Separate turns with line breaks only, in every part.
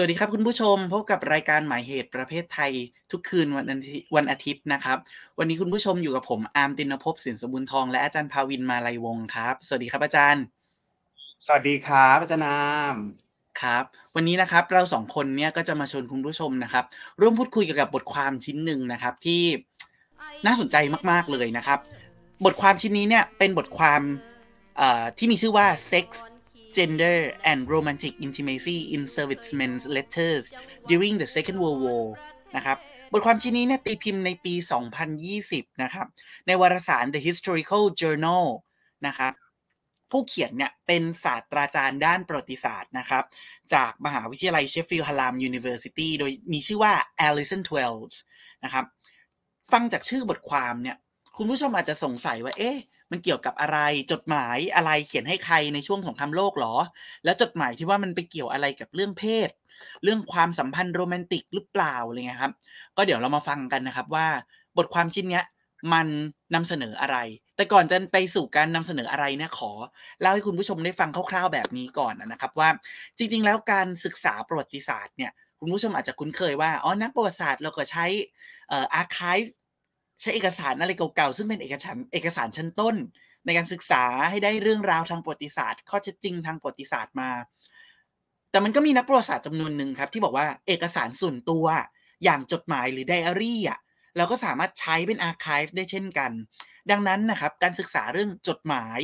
สวัสดีครับคุณผู้ชมพบกับรายการหมายเหตุประเภทไทยทุกคืนวันอาทิตย์วันอาทิตย์นะครับ วันนี้คุณผู้ชมอยู่กับผมอาร์มตินภพสินสมบุญทองและอาจารย์ภาวินมาลัยวงศ์ครับ สวัสดีครับอาจารย์
สวัสดีครับอาจารย์นาม
ครับ วันนี้นะครับเราสองคนเนี่ยก็จะมาชวนคุณผู้ชมนะครับ ร่วมพูดคุยเกี่ยวกับบทความชิ้นหนึ่งนะครับที่น่าสนใจมาก ๆเลยนะครับ บทความชิ้นนี้เนี่ยเป็นบทความเอ่อที่มีชื่อว่า Sex Gender and Romantic Intimacy in Servicemen's Letters During the Second World War นะครับบทความชิ้นนี้เนี่ยตีพิมพ์ในปี 2020 นะครับ ในวารสาร The Historical Journal นะครับผู้เขียนเนี่ยเป็นศาสตราจารย์ด้านประวัติศาสตร์นะครับ จากมหาวิทยาลัย Sheffield Hallam University โดยมีชื่อว่า Alison Twells นะครับ ฟังจากชื่อบทความเนี่ย คุณผู้ชมอาจจะสงสัยว่า เอ๊ะ มันเกี่ยวกับอะไรจดหมายอะไรเขียนให้ใครในช่วงสงครามโลกหรอ แล้วจดหมายที่ว่ามันไปเกี่ยวอะไรกับเรื่องเพศ เรื่องความสัมพันธ์โรแมนติกหรือเปล่าอะไรเงี้ยครับ ก็เดี๋ยวเรามาฟังกันนะครับว่าบทความชิ้นเนี้ยมันนำเสนออะไร แต่ก่อนจะไปสู่การนำเสนออะไรเนี่ยขอเล่าให้คุณผู้ชมได้ฟังคร่าวๆแบบนี้ก่อนนะครับว่าจริง ๆ แล้วการศึกษาประวัติศาสตร์เนี่ยคุณผู้ชมอาจจะคุ้นเคยว่าอ๋อนักประวัติศาสตร์เราก็ใช้archive ใช้เอกสารอะไรเก่าๆซึ่งเป็นเอกสารเอกสารชั้นต้น ในการศึกษาให้ได้เรื่องราวทางประวัติศาสตร์ ข้อเท็จจริงทางประวัติศาสตร์มา แต่มันก็มีนักประวัติศาสตร์จำนวนหนึ่งครับ ที่บอกว่าเอกสารส่วนตัว อย่างจดหมายหรือไดอารี่อะเราก็สามารถใช้เป็น archive ได้เช่นกัน ดังนั้นนะครับการศึกษาเรื่องจดหมาย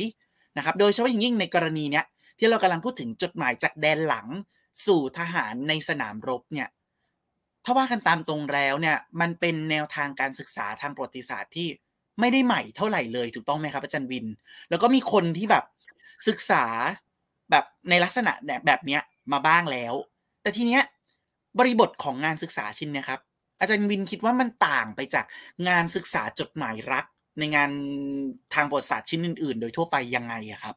นะครับโดยเฉพาะอย่างยิ่งในกรณีเนี้ยที่เรากำลังพูดถึงจดหมายจากแดนหลัง สู่ทหารในสนามรบเนี่ย ถ้าว่ากันตามตรงแล้วเนี่ยมันเป็นแนวทางการศึกษาทางประวัติศาสตร์ที่ไม่ได้ใหม่เท่าไหร่เลยถูกต้องไหมครับอาจารย์วิน แล้วก็มีคนที่แบบศึกษาแบบในลักษณะแบบเนี้ยมาบ้างแล้ว แต่ทีเนี้ยบริบทของงานศึกษาชิ้นเนี่ยครับ อาจารย์วินคิดว่ามันต่างไปจากงานศึกษาจดหมายรัก ในงานทางประวัติศาสตร์ชิ้นอื่น ๆ โดยทั่วไปยังไงอะครับ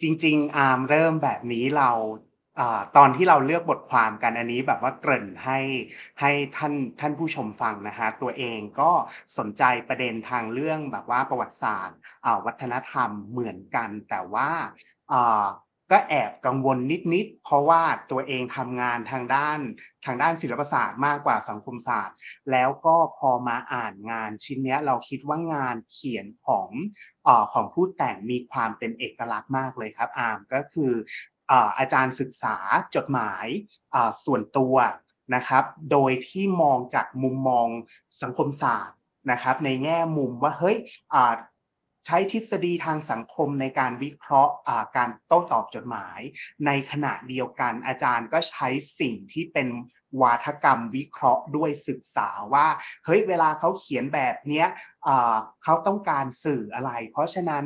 จริงๆอาร์มเริ่มแบบนี้เรา ตอนที่เราเลือกบทความกันอันนี้แบบว่าเกริ่นให้ให้ท่านท่านผู้ชมฟังนะฮะตัวเองก็สนใจประเด็นทางเรื่องแบบว่าประวัติศาสตร์วัฒนธรรมเหมือนกัน แต่ว่าก็แอบกังวลนิดๆ เพราะว่าตัวเองทำงานทางด้านทางด้านศิลปศาสตร์มากกว่าสังคมศาสตร์ แล้วก็พอมาอ่านงานชิ้นนี้เราคิดว่างานเขียนของอของผู้แต่งมีความเป็นเอกลักษณ์มากเลยครับอาร์มก็คือ อาจารย์ศึกษาจดหมายส่วนตัวนะครับ โดยที่มองจากมุมมองสังคมศาสตร์นะครับ ในแง่มุมว่าเฮ้ยใช้ทฤษฎีทางสังคมในการวิเคราะห์การโต้ตอบจดหมาย ในขณะเดียวกันอาจารย์ก็ใช้สิ่งที่เป็นวาทกรรมวิเคราะห์ด้วยศึกษาว่าเฮ้ยเวลาเขาเขียนแบบเนี้ยเขาต้องการสื่ออะไร เพราะฉะนั้น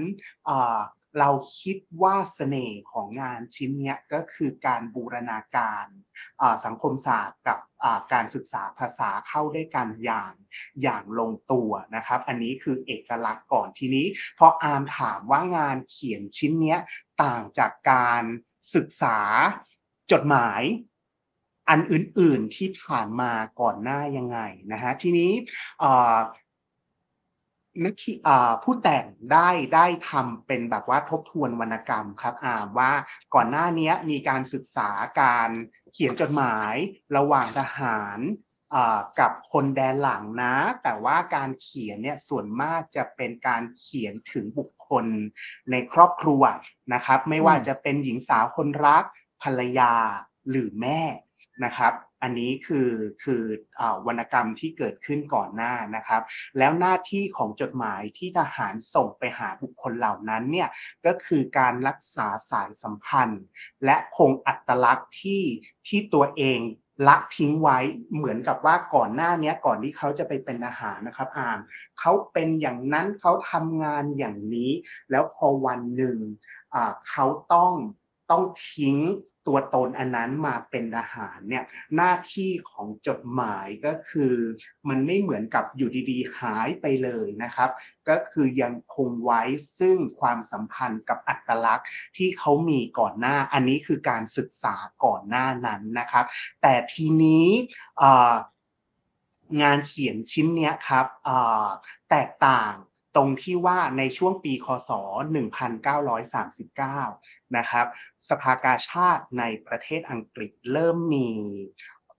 เราคิดว่าเสน่ห์ของงานชิ้นนี้ก็คือการบูรณาการสังคมศาสตร์กับการศึกษาภาษาเข้าด้วยกันอย่างอย่างลงตัวนะครับ อันนี้คือเอกลักษณ์ก่อนทีนี้พออาร์มถามว่างานเขียนชิ้นนี้ต่างจากการศึกษาจดหมายอันอื่นๆที่ผ่านมาก่อนหน้ายังไงนะฮะทีนี้ นักผู้แต่งได้ได้ทำเป็นแบบว่าทบทวนวรรณกรรมครับอ่าว่าก่อนหน้านี้มีการศึกษาการเขียนจดหมายระหว่างทหารกับคนแดนหลังนะ แต่ว่าการเขียนเนี่ยส่วนมากจะเป็นการเขียนถึงบุคคลในครอบครัวนะครับ ไม่ว่าจะเป็นหญิงสาวคนรักภรรยาหรือแม่ นะครับ อันนี้คือคือวรรณกรรมที่เกิดขึ้นก่อนหน้านะครับ แล้วหน้าที่ของจดหมายที่ทหารส่งไปหาบุคคลเหล่านั้นเนี่ยก็คือการรักษาสายสัมพันธ์ และคงอัตลักษณ์ที่ที่ตัวเองละทิ้งไว้เหมือนกับว่าก่อนหน้านี้ก่อนที่เขาจะไปเป็นทหารนะครับอ่านเขาเป็นอย่างนั้นเขาทำงานอย่างนี้ แล้วพอวันหนึ่งเขาต้องต้องทิ้ง ตัวตนอันนั้นมาเป็นทหารเนี่ยหน้าที่ของจดหมายก็คือ มันไม่เหมือนกับอยู่ดีๆหายไปเลยนะครับ ก็คือยังคงไว้ซึ่งความสัมพันธ์กับอัตลักษณ์ที่เขามีก่อนหน้า อันนี้คือการศึกษาก่อนหน้านั้นนะครับ แต่ทีนี้งานเขียนชิ้นนี้ครับแตกต่าง ตรงที่ว่าในช่วงปีคศ 1939 นะครับสภากาชาติในประเทศอังกฤษเริ่มมี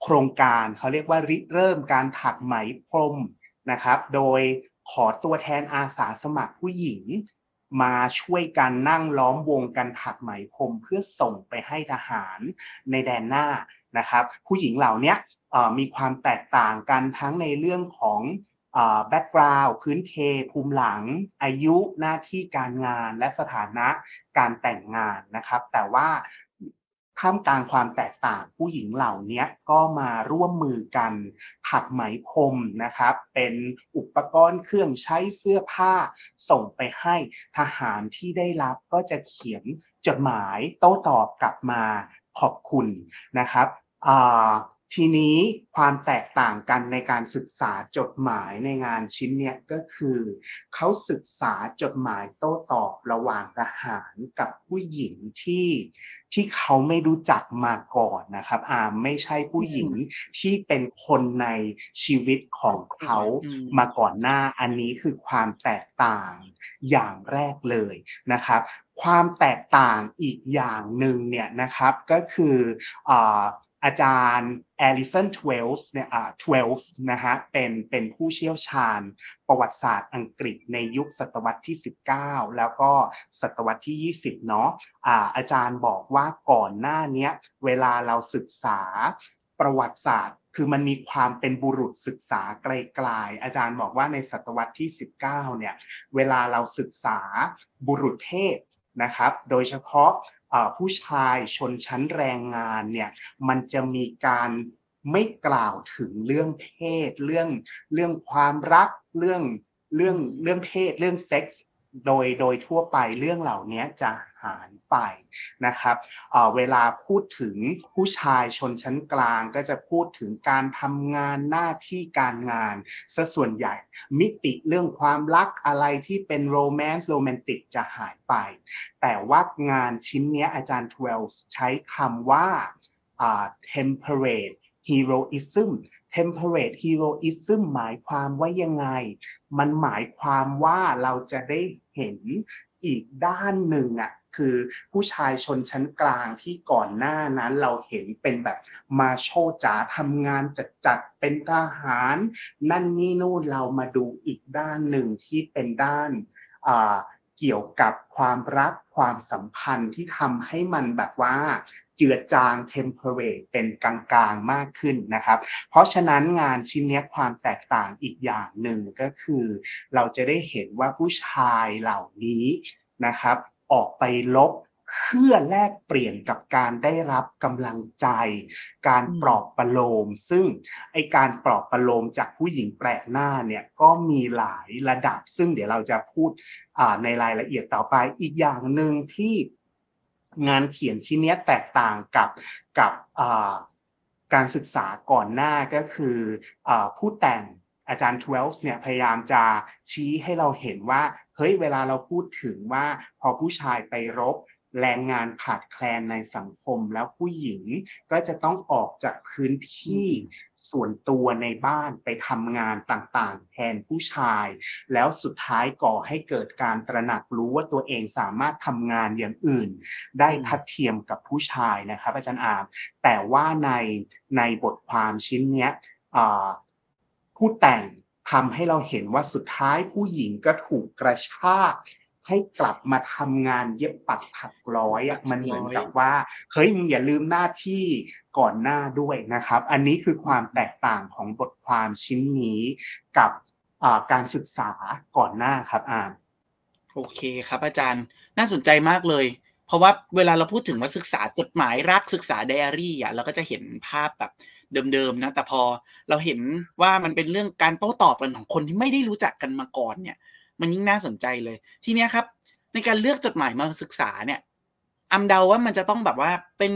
โครงการเขาเรียกว่าริเริ่มการถักไหมพรมนะครับ โดยขอตัวแทนอาสาสมัครผู้หญิง มาช่วยกันนั่งล้อมวงกันถักไหมพรมเพื่อส่งไปให้ทหารในแดนหน้านะครับ ผู้หญิงเหล่านี้มีความแตกต่างกันทั้งในเรื่องของ แบ็กกราวด์พื้นเพภูมิหลัง อายุหน้าที่การงานและสถานะการแต่งงานนะครับ แต่ว่าท่ามกลางความแตกต่างผู้หญิงเหล่านี้ก็มาร่วมมือกันถักไหมพรมนะครับ เป็นอุปกรณ์เครื่องใช้เสื้อผ้าส่งไปให้ทหารที่ได้รับก็จะเขียนจดหมายโต้ตอบกลับมาขอบคุณนะครับทีนี้ความแตกต่างกันในการศึกษาจดหมายในงานชิ้นเนี้ยก็คือเขาศึกษาจดหมายโต้ตอบระหว่างทหารกับผู้หญิงที่ที่เขาไม่รู้จักมาก่อนนะครับอ่าไม่ใช่ผู้หญิงที่เป็นคนในชีวิตของเขามาก่อนหน้าอันนี้คือความแตกต่างอย่างแรกเลยนะครับ ความแตกต่างอีกอย่างหนึ่งเนี่ยนะครับก็คืออ่า อาจารย์ Alison Twells เนี่ยอ่า Twells นะฮะเป็นเป็นผู้เชี่ยวชาญประวัติศาสตร์อังกฤษในยุคศตวรรษที่ 19 แล้วก็ศตวรรษที่ 20 เนาะอ่าอาจารย์บอกว่าก่อนหน้านี้เวลาเราศึกษาประวัติศาสตร์คือมันมีความเป็นบุรุษศึกษาไกลๆ อาจารย์บอกว่าในศตวรรษที่ 19 เนี่ย เวลาเราศึกษาบุรุษเทพนะครับ โดยเฉพาะ ผู้ชายชนชั้นแรงงานเนี่ยมันจะมีการไม่กล่าวถึงเรื่องเพศ เรื่องเรื่องความรักเรื่องเรื่องเรื่องเพศ เรื่องเซ็กส์ โดยโดยทั่วไปเรื่องเหล่านี้จะหายไปนะครับเวลาพูดถึงผู้ชายชนชั้นกลางก็จะพูดถึงการทำงานหน้าที่การงานซะส่วนใหญ่ มิติเรื่องความรักอะไรที่เป็นโรแมนต์โรแมนติกจะหายไป แต่ว่างานชิ้นนี้อาจารย์ทเวลส์ใช้คำว่า temperate heroism temperate heroism หมายความว่ายังไง มันหมายความว่าเราจะได้ เห็นอีกด้านหนึ่งอะคือผู้ชายชนชั้นกลางที่ก่อนหน้านั้นเราเห็นเป็นแบบมาโชจ๋าทำงานจัดจัดเป็นทหาร นั่นนี่นู่นเรามาดูอีกด้านหนึ่งที่เป็นด้านอ่า เกี่ยวกับความรักความสัมพันธ์ที่ทำให้มันแบบว่าเจือจาง temperate เป็นกลางๆมากขึ้นนะครับ เพราะฉะนั้นงานชิ้นนี้ความแตกต่างอีกอย่างหนึ่งก็คือ เราจะได้เห็นว่าผู้ชายเหล่านี้นะครับ ออกไปลบ เพื่อแลกเปลี่ยนกับการได้รับกำลังใจ การปลอบประโลม ซึ่งไอการปลอบประโลมจากผู้หญิงแปลกหน้าเนี่ยก็มีหลายระดับ ซึ่งเดี๋ยวเราจะพูดในรายละเอียดต่อไปอีกอย่างหนึ่งที่งานเขียนชิ้นนี้แตกต่างกับกับการศึกษาก่อนหน้าก็คืออผู้แต่งอาจารย์ทเวลส์เนี่ยพยายามจะชี้ให้เราเห็นว่า เฮ้ยเวลาเราพูดถึงว่าพอผู้ชายไปรบ แรงงานขาดแคลนในสังคมแล้วผู้หญิงก็จะต้องออกจากพื้นที่ส่วนตัวในบ้านไปทำงานต่างๆ แทนผู้ชาย แล้วสุดท้ายก่อให้เกิดการตระหนักรู้ว่าตัวเองสามารถทำงานอย่างอื่น ได้ทัดเทียมกับผู้ชายนะครับอาจารย์อาบแต่ว่าในในบทความชิ้นนี้ผู้แต่งทำให้เราเห็นว่าสุดท้ายผู้หญิงก็ถูกกระชาก ให้กลับมาทำงานเย็บปักถักร้อยอะมันเหมือนกับว่าเฮ้ยมึงอย่าลืมหน้าที่ก่อนหน้าด้วยนะครับ อันนี้คือความแตกต่างของบทความชิ้นนี้กับการศึกษาก่อนหน้าครับอ่าน
โอเคครับ อาจารย์น่าสนใจมากเลย เพราะว่าเวลาเราพูดถึงว่าศึกษาจดหมายรักศึกษาไดอารี่อะเราก็จะเห็นภาพแบบเดิมๆนะ แต่พอเราเห็นว่ามันเป็นเรื่องการโต้ตอบกันของคนที่ไม่ได้รู้จักกันมาก่อนเนี่ย มันยิ่งน่าสนใจเลย ทีเนี้ยครับ ในการเลือกจดหมายมาศึกษาเนี่ยอำเดาว่ามันจะต้องแบบว่าเป็น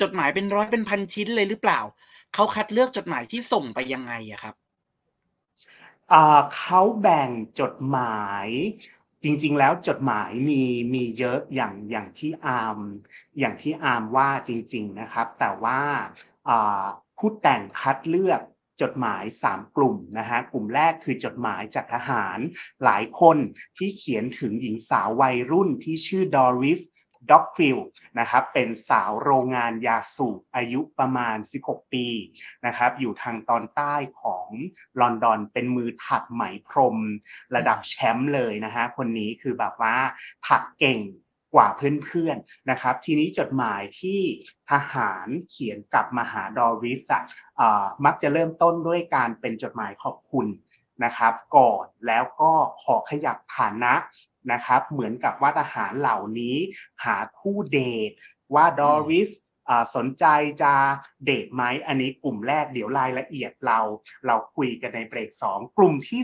จดหมายเป็นร้อยเป็นพันชิ้นเลยหรือเปล่า เขาคัดเลือกจดหมายที่ส่งไปยังไงอะครับ
เขาแบ่งจดหมายจริงๆ แล้วจดหมายมีมีเยอะอย่างอย่างที่อาร์มอย่างที่อาร์มว่าจริง ๆนะครับ แต่ว่าผู้แต่งคัดเลือก จดหมาย 3 กลุ่มนะฮะกลุ่มแรกคือจดหมายจากทหารหลายคนที่เขียนถึงหญิงสาววัยรุ่นที่ชื่อดอริสด็อกฟิลนะครับเป็นสาวโรงงานยาสูบอายุประมาณ 16 ปีนะครับอยู่ทางตอนใต้ของลอนดอนเป็นมือถักไหมพรม ระดับแชมป์เลยนะฮะคนนี้คือแบบว่าถักเก่ง กว่าเพื่อนๆนะครับ ทีนี้จดหมายที่ทหารเขียนกลับมาหาดอริสอะมักจะเริ่มต้นด้วยการเป็นจดหมายขอบคุณนะครับ ก่อนแล้วก็ขอขยับฐานะนะครับ เหมือนกับว่าทหารเหล่านี้หาคู่เดทว่าดอริส สนใจจะเดทไหมอันนี้กลุ่มแรกเดี๋ยวรายละเอียดเราเราคุยกันในเบรก 2 กลุ่มที่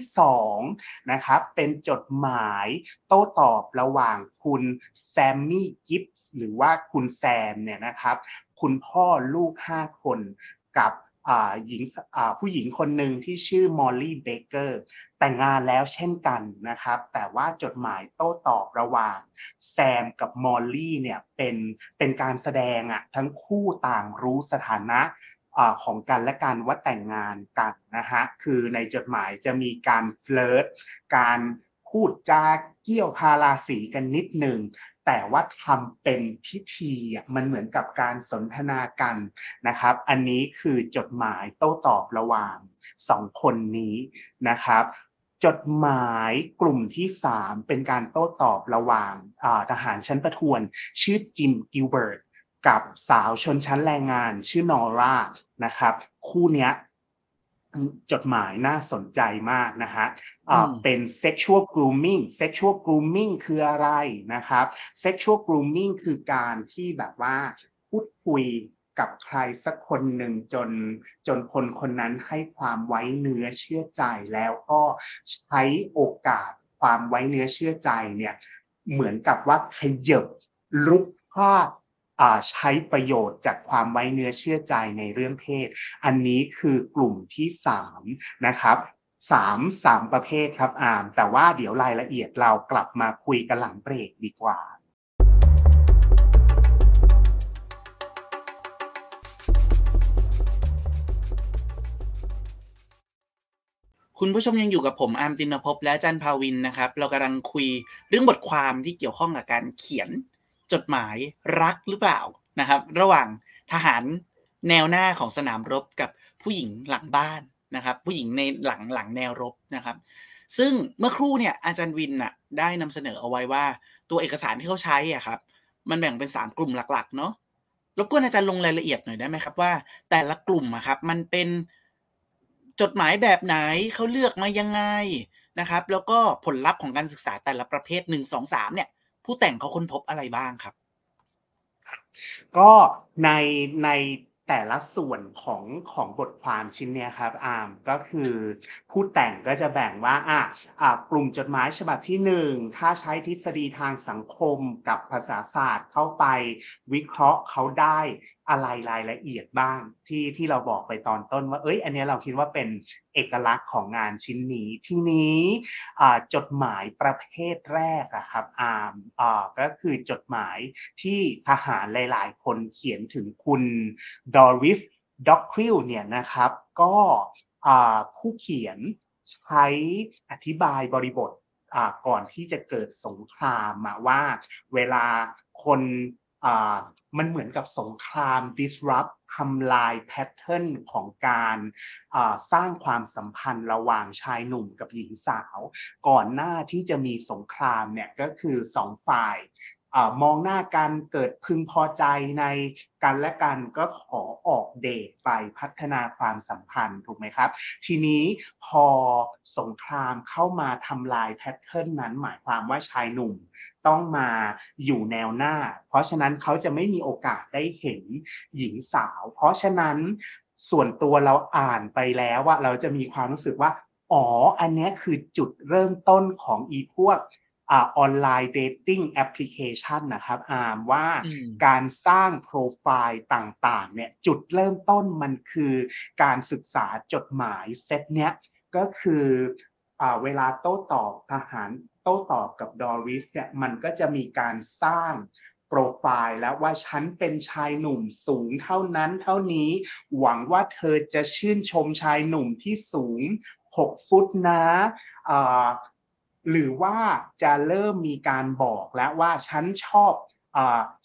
2นะครับเป็นจดหมายโต้ตอบระหว่างคุณแซมมี่กิฟส์หรือว่าคุณแซมเนี่ยนะครับคุณพ่อลูก 5 คนกับ หญิงผู้หญิงคนหนึ่งที่ชื่อมอลลี่เบเกอร์แต่งงานแล้วเช่นกันนะครับ แต่ว่าจดหมายโต้ตอบระหว่างแซมกับมอลลี่เนี่ยเป็นเป็นการแสดงอะทั้งคู่ต่างรู้สถานะของกันและกันว่าแต่งงานกันนะฮะคือในจดหมายจะมีการเฟลิร์ตการพูดจาเกี่ยวพาราสีกันนิดหนึ่ง แต่ว่าทำเป็นพิธีมันเหมือนกับการสนทนากันนะครับ อันนี้คือจดหมายโต้ตอบระหว่างสองคนนี้นะครับจดหมายกลุ่มที่ 3 เป็นการโต้ตอบระหว่างทหารชั้นประทวน ชื่อจิมกิลเบิร์ตกับสาวชนชั้นแรงงานชื่อนอร่านะครับ คู่นี้ จดหมายน่าสนใจมากนะฮะเป็น sexual grooming sexual grooming คืออะไรนะครับ sexual grooming คือการที่แบบว่าพูดคุยกับใครสักคนหนึ่งจนจนคนคนนั้นให้ความไว้เนื้อเชื่อใจแล้วก็ใช้โอกาสความไว้เนื้อเชื่อใจเนี่ยเหมือนกับว่าขยบลุกพลาด ใช้ประโยชน์จากความไว้เนื้อเชื่อใจในเรื่องเพศ อันนี้คือกลุ่มที่3นะครับสามสามประเภทครับอามแต่ว่าเดี๋ยวรายละเอียดเรากลับมาคุยกันหลังเบรกดีกว่า
คุณผู้ชมยังอยู่กับผมอาร์มตินภพและจันพาวินนะครับ เรากำลังคุยเรื่องบทความที่เกี่ยวข้องกับการเขียน จดหมายรักหรือเปล่านะครับ ระหว่างทหารแนวหน้าของสนามรบกับผู้หญิงหลังบ้านนะครับ ผู้หญิงในหลังหลังแนวรบนะครับ ซึ่งเมื่อครู่เนี่ยอาจารย์วินน่ะได้นำเสนอเอาไว้ว่า ตัวเอกสารที่เขาใช้อะครับ มันแบ่งเป็น 3 กลุ่มหลักๆเนาะรบกวนอาจารย์ลงรายละเอียดหน่อยได้ไหมครับว่า แต่ละกลุ่มอะครับ มันเป็นจดหมายแบบไหนเขาเลือกมายังไงนะครับ แล้วก็ผลลัพธ์ของการศึกษาแต่ละประเภทหนึ่งสองสามเนี่ย ผู้แต่งเขาค้นพบอะไรบ้างครับ
ก็ในในแต่ละส่วนของของบทความชิ้นเนี้ยครับอามก็คือผู้แต่งก็จะแบ่งว่าอะอะกลุ่มจดหมายฉบับที่หนึ่งถ้าใช้ทฤษฎีทางสังคมกับภาษาศาสตร์เข้าไปวิเคราะห์เขาได้ อะไรรายละเอียดบ้างที่ที่เราบอกไปตอนต้นว่า เอ้ย อันนี้เราคิดว่าเป็นเอกลักษณ์ของงานชิ้นนี้ ที่นี้จดหมายประเภทแรกอะครับอามก็คือจดหมายที่ทหารหลาย ๆ คนเขียนถึงคุณดอริสด็อกคริลเนี่ยนะครับ ก็ผู้เขียนใช้อธิบายบริบทก่อนที่จะเกิดสงครามว่าเวลาคน มันเหมือนกับสงคราม disrupt ทำลายแพทเทิร์นของการสร้างความสัมพันธ์ระหว่างชายหนุ่มกับหญิงสาว ก่อนหน้าที่จะมีสงครามเนี่ยก็คือสองฝ่าย มองหน้ากันเกิดพึงพอใจในกันและกันก็ขอออกเดทไปพัฒนาความสัมพันธ์ถูกไหมครับ ทีนี้พอสงครามเข้ามาทำลาย pattern นั้นหมายความว่าชายหนุ่มต้องมาอยู่แนวหน้า เพราะฉะนั้นเขาจะไม่มีโอกาสได้เห็นหญิงสาว เพราะฉะนั้นส่วนตัวเราอ่านไปแล้วว่าเราจะมีความรู้สึกว่าอ๋อ อันนี้คือจุดเริ่มต้นของอีพวก online dating application นะครับอามว่าการสร้างโปรไฟล์ต่างๆเนี่ยจุดเริ่มต้นมันคือการศึกษาจดหมายเซตเนี้ยก็คืออเวลาโต้ตอบทหารโต้ตอบกับดอริสเนี่ยมันก็จะมีการสร้างโปโปรไฟล์แล้วว่าฉันเป็นชายหนุ่มสูงเท่านั้นเท่านี้ หวังว่าเธอจะชื่นชมชายหนุ่มที่สูง 6 ฟุตนะอ่า หรือว่าจะเริ่มมีการบอกแล้วว่าฉันชอบอ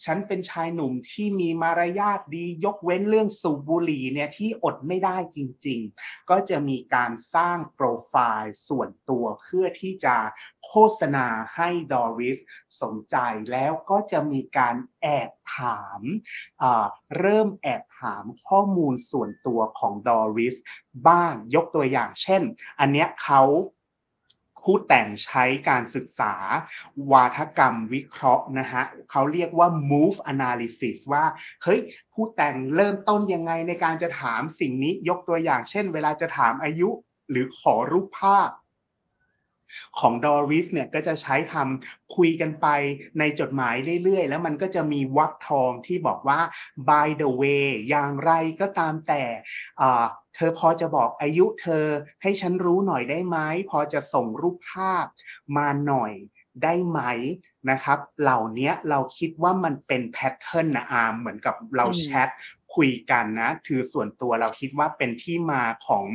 ฉันเป็นชายหนุ่มที่มีมารยาทดียกเว้นเรื่องสูบบุหรี่เนี่ยที่อดไม่ได้จริงๆ ก็จะมีการสร้างโปรไฟล์ส่วนตัวเพื่อที่จะโฆษณาให้ดอริสสนใจแล้วก็จะมีการแอบถามเริ่มแอบถามข้อมูลส่วนตัวของดอริสบ้างยกตัวอย่างเช่น อันเนี้ยเขา ผู้แต่งใช้การศึกษา วาทกรรมวิเคราะห์นะฮะเขาเรียกว่า move analysis ว่า เฮ้ย ผู้แต่งเริ่มต้นยังไงในการจะถามสิ่งนี้ยกตัวอย่างเช่น เวลาจะถามอายุหรือขอรูปภาพ ของดอริสเนี่ยก็จะใช้คำคุยกันไปในจดหมายเรื่อยๆ แล้วมันก็จะมีวรรคทองที่บอกว่า by the way อย่างไรก็ตามแต่ เธอพอจะบอกอายุเธอให้ฉันรู้หน่อยได้ไหมพอจะส่งรูปภาพมาหน่อยได้ไหมนะครับ เหล่านี้เราคิดว่ามันเป็นแพทเทิร์นนะอาร์มเหมือนกับเราแชทคุยกันนะคือส่วนตัวเราคิดว่าเป็นที่มาของ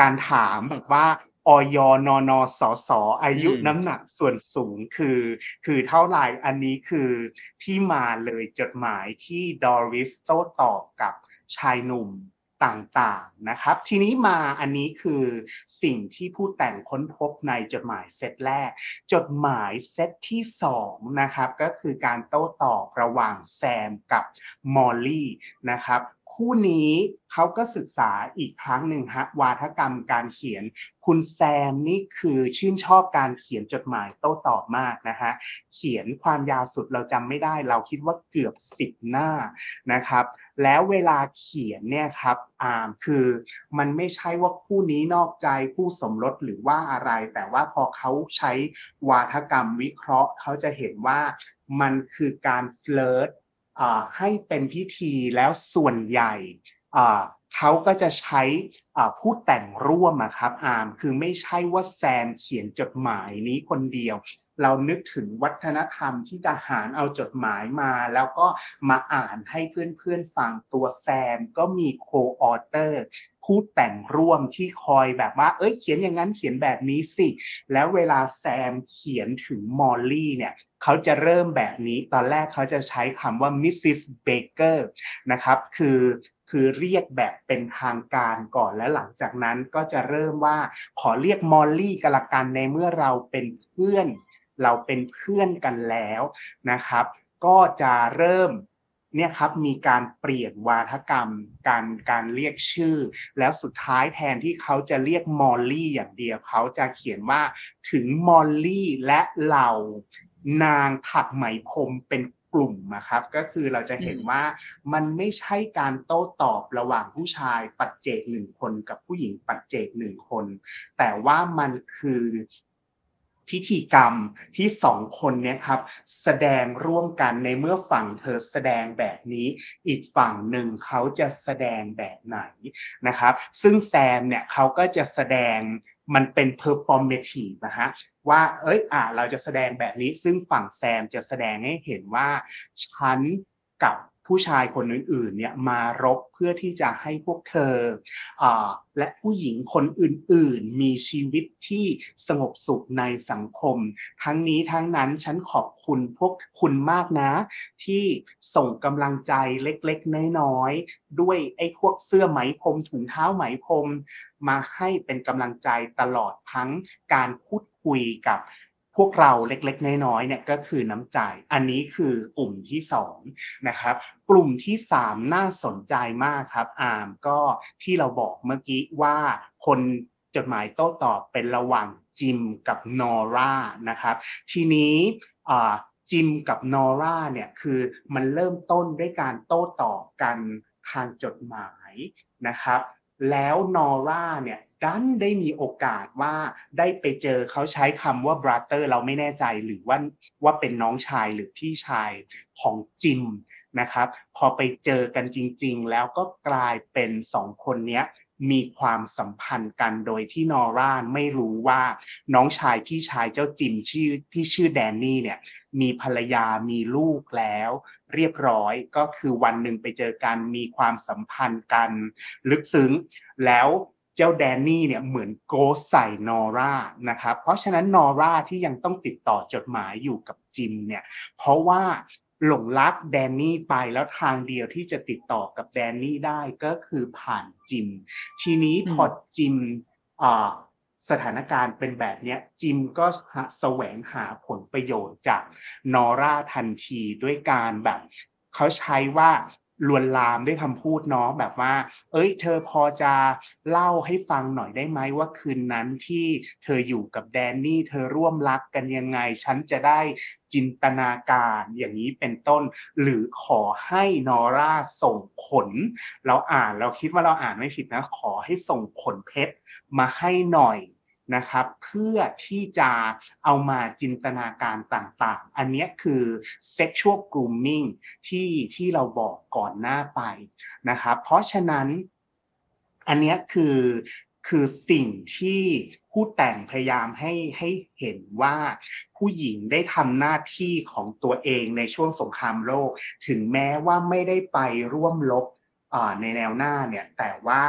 การถามแบบว่าออยนนสสอายุน้ำหนักส่วนสูงคือ คือเท่าไหร่อันนี้คือที่มาเลยจดหมายที่ดอริสโต้ตอบกับชายหนุ่ม ต่างๆนะครับ ทีนี้มาอันนี้คือสิ่งที่ผู้แต่งค้นพบในจดหมายเซตแรก จดหมายเซตที่สองนะครับก็คือการโต้ตอบระหว่างแซมกับมอลลี่นะครับคู่นี้เขาก็ศึกษาอีกครั้งหนึ่งฮะวาทกรรมการเขียน คุณแซมนี่คือชื่นชอบการเขียนจดหมายโต้ตอบมากนะฮะเขียนความยาวสุดเราจำไม่ได้ เราคิดว่าเกือบสิบหน้านะครับ แล้วเวลาเขียนเนี่ยครับอ่าคือมันไม่ใช่ว่าคู่นี้นอกใจคู่สมรสหรือว่าอะไร แต่ว่าพอเขาใช้วาทกรรมวิเคราะห์เขาจะเห็นว่ามันคือการ flirt ให้เป็นพิธีแล้วส่วนใหญ่เขาก็จะใช้ผู้แต่งร่วมครับอาร์มคือไม่ใช่ว่าแซมเขียนจดหมายนี้คนเดียว เรานึกถึงวัฒนธรรมที่ทหารเอาจดหมายมา แล้วก็มาอ่านให้เพื่อนๆฟังตัวแซม ก็มี co-author ผู้แต่งร่วมที่คอยแบบว่า เอ้ยเขียนอย่างนั้นเขียนแบบนี้สิ แล้วเวลาแซมเขียนถึงมอลลี่เนี่ยเขาจะเริ่มแบบนี้ ตอนแรกเขาจะใช้คำว่า Mrs. Baker นะครับ คือคือเรียกแบบเป็นทางการก่อนและหลังจากนั้นก็จะเริ่มว่าขอเรียกมอลลี่กันละกันในเมื่อเราเป็นเพื่อน เราเป็นเพื่อนกันแล้วนะครับ ก็จะเริ่มเนี่ยครับมีการเปลี่ยนวาทกรรมการการเรียกชื่อ แล้วสุดท้ายแทนที่เขาจะเรียกมอลลี่อย่างเดียวเขาจะเขียนว่าถึงมอลลี่และเหล่านางถักไหมพรมเป็นกลุ่มนะครับก็คือเราจะเห็นว่ามันไม่ใช่การโต้ตอบระหว่างผู้ชายปัจเจกหนึ่งคนกับผู้หญิงปัจเจกหนึ่งคน แต่ว่ามันคือ พิธีกรรมที่สองคนเนี่ยครับแสดงร่วมกันในเมื่อฝั่งเธอแสดงแบบนี้ อีกฝั่งหนึ่งเขาจะแสดงแบบไหนนะครับ ซึ่งแซมเนี่ยเขาก็จะแสดงมันเป็น performative นะฮะว่าเอ้ยอ่าเราจะแสดงแบบนี้ ซึ่งฝั่งแซมจะแสดงให้เห็นว่าฉันกับ ผู้ชายคนอื่นๆเนี่ยมารบเพื่อที่จะให้พวกเธออและผู้หญิงคนอื่นๆ มีชีวิตที่สงบสุขในสังคม ทั้งนี้ทั้งนั้นฉันขอบคุณพวกคุณมากนะ ที่ส่งกำลังใจเล็กๆ น้อยๆ ด้วยไอ้พวกเสื้อไหมพรมถุงเท้าไหมพรมมาให้เป็นกำลังใจตลอดทั้งการพูดคุยกับ พวกเราเล็กๆ น้อยๆเนี่ยก็คือน้ำใจ อันนี้คือกลุ่มที่สองนะครับ กลุ่มที่สามน่าสนใจมากครับอาร์มก็ที่เราบอกเมื่อกี้ว่าคนจดหมายโต้ตอบเป็นระหว่างจิมกับนอร่านะครับ ทีนี้จิมกับนอร่าเนี่ยคือมันเริ่มต้นด้วยการโต้ตอบกันทางจดหมายนะครับ แล้วนอร่าเนี่ย ดันได้มีโอกาสว่าได้ไปเจอเขาใช้คำว่า brother เราไม่แน่ใจหรือว่าว่าเป็นน้องชายหรือพี่ชายของจิมนะครับ พอไปเจอกันจริง ๆ แล้วก็กลายเป็นสองคนนี้มีความสัมพันธ์กันโดยที่นอร่าไม่รู้ว่าน้องชายพี่ชายเจ้าจิมชื่อที่ชื่อแดนนี่เนี่ยมีภรรยามีลูกแล้ว เรียบร้อยก็คือวันหนึ่งไปเจอกันมีความสัมพันธ์กัน ลึกซึ้งแล้ว เจ้าแดนนี่เนี่ยเหมือนโกใส่นอร่านะครับ เพราะฉะนั้นนอร่าที่ยังต้องติดต่อจดหมายอยู่กับจิมเนี่ย เพราะว่าหลงรักแดนนี่ไปแล้วทางเดียวที่จะติดต่อกับแดนนี่ได้ก็คือผ่านจิม ทีนี้พอจิมสถานการณ์เป็นแบบนี้จิมก็แสวงหาผลประโยชน์จากนอร่าทันทีด้วยการแบบเขาใช้ว่า ลวนลามด้วยคำพูดเนาะแบบว่า เอ้ย เธอพอจะเล่าให้ฟังหน่อยได้ไหมว่าคืนนั้นที่เธออยู่กับแดนนี่ เธอร่วมรักกันยังไง ฉันจะได้จินตนาการอย่างนี้เป็นต้น หรือขอให้นอร่าส่งผล เราอ่านเราคิดว่าเราอ่านไม่ผิดนะ ขอให้ส่งผลเพชรมาให้หน่อย นะครับ เพื่อที่จะเอามาจินตนาการต่างๆ อันนี้คือ sexual grooming ที่ที่เราบอกก่อนหน้าไปนะครับ เพราะฉะนั้นอันนี้คือคือสิ่งที่ผู้แต่งพยายามให้ให้เห็นว่าผู้หญิงได้ทำหน้าที่ของตัวเองในช่วงสงครามโลก ถึงแม้ว่าไม่ได้ไปร่วมรบ ในแนวหน้าเนี่ยแต่ว่า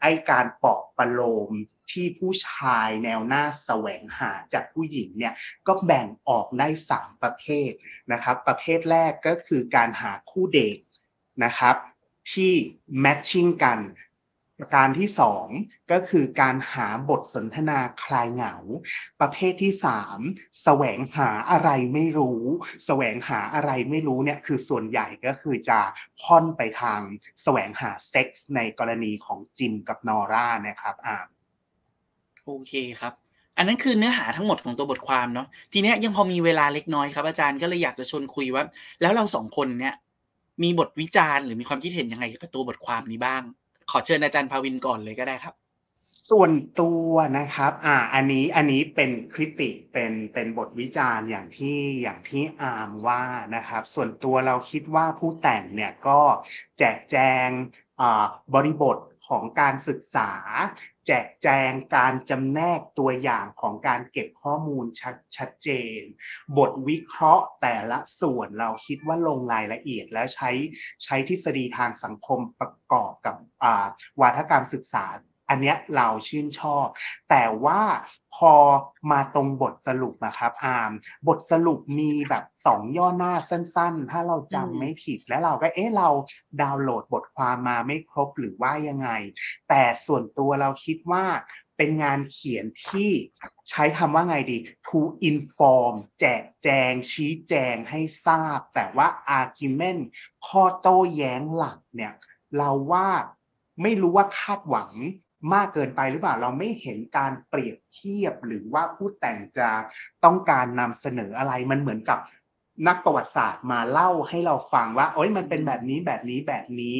ไอการปอบประโลมที่ผู้ชายแนวหน้าแสวงหาจากผู้หญิงเนี่ยก็แบ่งออกได้ 3 ประเภทนะครับ ประเภทแรกก็คือการหาคู่เดทนะครับที่แมทชิ่งกัน ประการที่สองก็คือการหาบทสนทนาคลายเหงา ประเภทที่สามแสวงหาอะไรไม่รู้ แสวงหาอะไรไม่รู้เนี่ยคือส่วนใหญ่ก็คือจะค่อนไปทางแสวงหาเซ็กส์ในกรณีของจิมกับนอร่านะครับอ่า
โอเคครับ อันนั้นคือเนื้อหาทั้งหมดของตัวบทความเนาะทีนี้ยังพอมีเวลาเล็กน้อยครับ อาจารย์ก็เลยอยากจะชวนคุยว่า แล้วเราสองคนเนี่ยมีบทวิจารณ์หรือมีความคิดเห็นยังไงกับตัวบทความนี้บ้าง ขอเชิญอาจารย์ภาวินก่อนเลยก็ได้ครับ
ส่วนตัวนะครับ อ่า อันนี้อันนี้เป็นคริติเป็นเป็นบทวิจารณ์อย่างที่อย่างที่อามว่านะครับ ส่วนตัวเราคิดว่าผู้แต่งเนี่ยก็แจกแจงบริบท ของการศึกษา แจกแจงการจำแนกตัวอย่างของการเก็บข้อมูลชัดชดเจน บทวิเคราะห์แต่ละส่วนเราคิดว่าลงรายละเอียดและใช้ใช้ทฤษฎีทางสังคมประกอบกับวาทกรรมศึกษา อันเนี้ยเราชื่นชอบ แต่ว่าพอมาตรงบทสรุปนะครับอาร์มบทสรุปมีแบบสองย่อหน้าสั้นๆ ถ้าเราจำไม่ผิดแล้วเราก็เอ๊ะเราดาวน์โหลดบทความมาไม่ครบหรือว่ายังไง แต่ส่วนตัวเราคิดว่าเป็นงานเขียนที่ใช้คำว่าไงดี to inform แจกแจง ชี้แจงให้ทราบ แต่ว่า argument ข้อโต้แย้งหลักเนี่ย เราว่าไม่รู้ว่าคาดหวัง มากเกินไปหรือเปล่าเราไม่เห็นการเปรียบเทียบหรือว่าผู้แต่งจะต้องการนำเสนออะไรมันเหมือนกับนักประวัติศาสตร์มาเล่าให้เราฟังว่าโอ้ยมันเป็นแบบนี้แบบนี้แบบนี้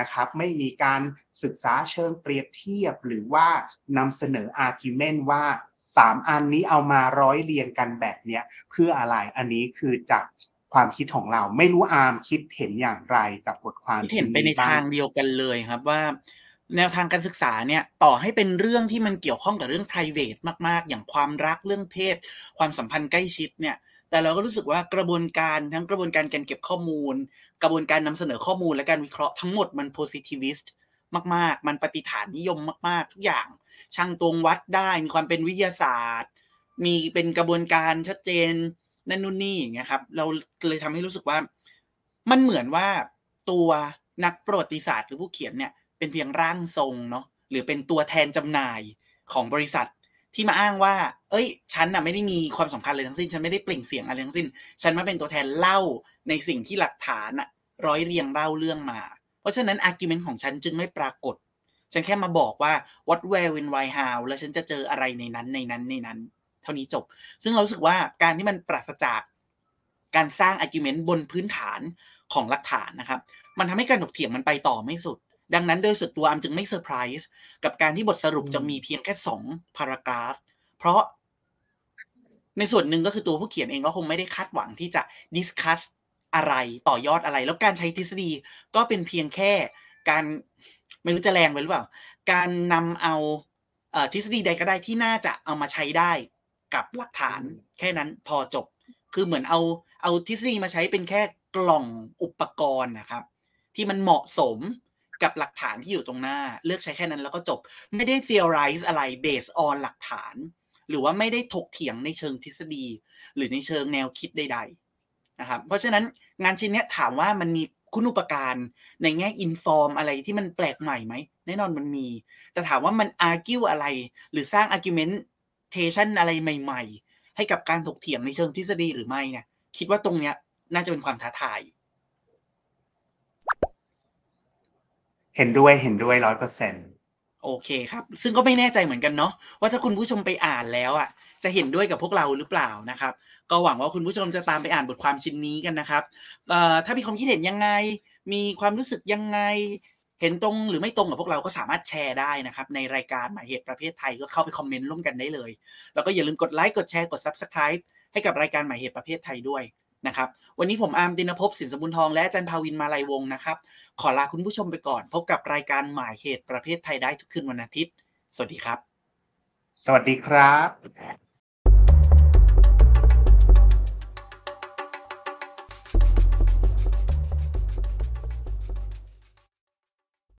นะครับ ไม่มีการศึกษาเชิงเปรียบเทียบหรือว่านำเสนอ argument ว่า 3 อันนี้เอามาร้อยเรียงกันแบบเนี้ยเพื่ออะไรอันนี้คือจากความคิดของเรา ไม่รู้อาร์มคิดเห็นอย่างไรกับบทความ
เห็นไปในทางเดียวกันเลยครับว่า แนวทางการศึกษาเนี่ยต่อให้เป็นเรื่องที่มันเกี่ยวข้องกับเรื่อง private มาก ๆ อย่างความรักเรื่องเพศ ความสัมพันธ์ใกล้ชิดเนี่ยแต่เราก็รู้สึกว่ากระบวนการทั้งกระบวนการการเก็บข้อมูล กระบวนการนำเสนอข้อมูลและการวิเคราะห์ทั้งหมดมัน positivist มาก ๆ มันปฏิฐานนิยมมาก ๆ ทุกอย่างช่างตวงวัดได้มีความเป็นวิทยาศาสตร์ มีเป็นกระบวนการชัดเจนนั่นนู่นนี่อย่างเงี้ยครับเราเลยทำให้รู้สึกว่า มันเหมือนว่าตัวนักประวัติศาสตร์หรือผู้เขียนเนี่ย เป็นเพียงร่างทรงเนาะหรือเป็นตัวแทนจำหน่ายของบริษัทที่มาอ้างว่า เอ้ย ฉันน่ะไม่ได้มีความสำคัญเลยทั้งสิ้น ฉันไม่ได้เปล่งเสียงอะไรทั้งสิ้น ฉันมาเป็นตัวแทนเล่าในสิ่งที่หลักฐานอะร้อยเรียงเล่าเรื่องมา เพราะฉะนั้น argument ของฉันจึงไม่ปรากฏ ฉันแค่มาบอกว่า what where when why how แล้วฉันจะเจออะไรในนั้นในนั้นในนั้น เท่านี้จบ ซึ่งเรารู้สึกว่าการที่มันปราศจากการสร้าง argument บนพื้นฐานของหลักฐานนะครับ มันทำให้การถกเถียงมันไปต่อไม่สุด ดังนั้นโดยส่วนตัวอัมจึงไม่เซอร์ไพรส์กับการที่บทสรุปจะมีเพียงแค่สองพารากราฟ เพราะในส่วนหนึ่งก็คือตัวผู้เขียนเองก็คงไม่ได้คาดหวังที่จะดิสคัสอะไรต่อยอดอะไร แล้วการใช้ทฤษฎีก็เป็นเพียงแค่การไม่รู้จะแรงไปหรือเปล่า การนำเอาเอ่อทฤษฎีใดก็ได้ที่น่าจะเอามาใช้ได้กับหลักฐาน
อืม
แค่นั้นพอจบ คือเหมือนเอาเอาทฤษฎีมาใช้เป็นแค่กล่องอุปกรณ์นะครับ ที่มันเหมาะสม กับหลักฐานที่อยู่ตรงหน้า เลือกใช้แค่นั้นแล้วก็จบ ไม่ได้ theorize อะไร based on หลักฐาน หรือว่าไม่ได้ถกเถียงในเชิงทฤษฎี หรือในเชิงแนวคิดใด ๆ นะครับ เพราะฉะนั้นงานชิ้นนี้ถามว่ามันมีคุณอุปการในแง่ inform อะไรที่มันแปลกใหม่ไหมแน่นอนมันมี แต่ถามว่ามัน argue อะไร หรือสร้าง argumentation อะไรใหม่ ๆ ให้กับการถกเถียงในเชิงทฤษฎีหรือไม่เนี่ยคิดว่าตรงเนี้ยน่าจะเป็นความท้าทาย
เห็นด้วยเห็นด้วยร้อยเปอร์เซ็นต์
โอเคครับ ซึ่งก็ไม่แน่ใจเหมือนกันเนาะว่าถ้าคุณผู้ชมไปอ่านแล้วอะจะเห็นด้วยกับพวกเราหรือเปล่านะครับ ก็หวังว่าคุณผู้ชมจะตามไปอ่านบทความชิ้นนี้กันนะครับถ้ามีความคิดเห็นยังไง มีความรู้สึกยังไง เห็นตรงหรือไม่ตรงกับพวกเราก็สามารถแชร์ได้นะครับ ในรายการหมายเหตุประเภทไทยก็เข้าไปคอมเมนต์ร่วมกันได้เลย แล้วก็อย่าลืมกดไลค์กดแชร์กด Subscribe ให้กับรายการหมายเหตุประเภทไทยด้วย นะครับวันนี้ผมอาร์มดินภพสินสมบุญทองและอาจารย์ภาวินมาลัยวงนะครับขอลาคุณผู้ชมไปก่อน พบกับรายการหมายเหตุประเภทไทยได้ทุกคืนวันอาทิตย์ สวัสดีครับ
สวัสดีครับ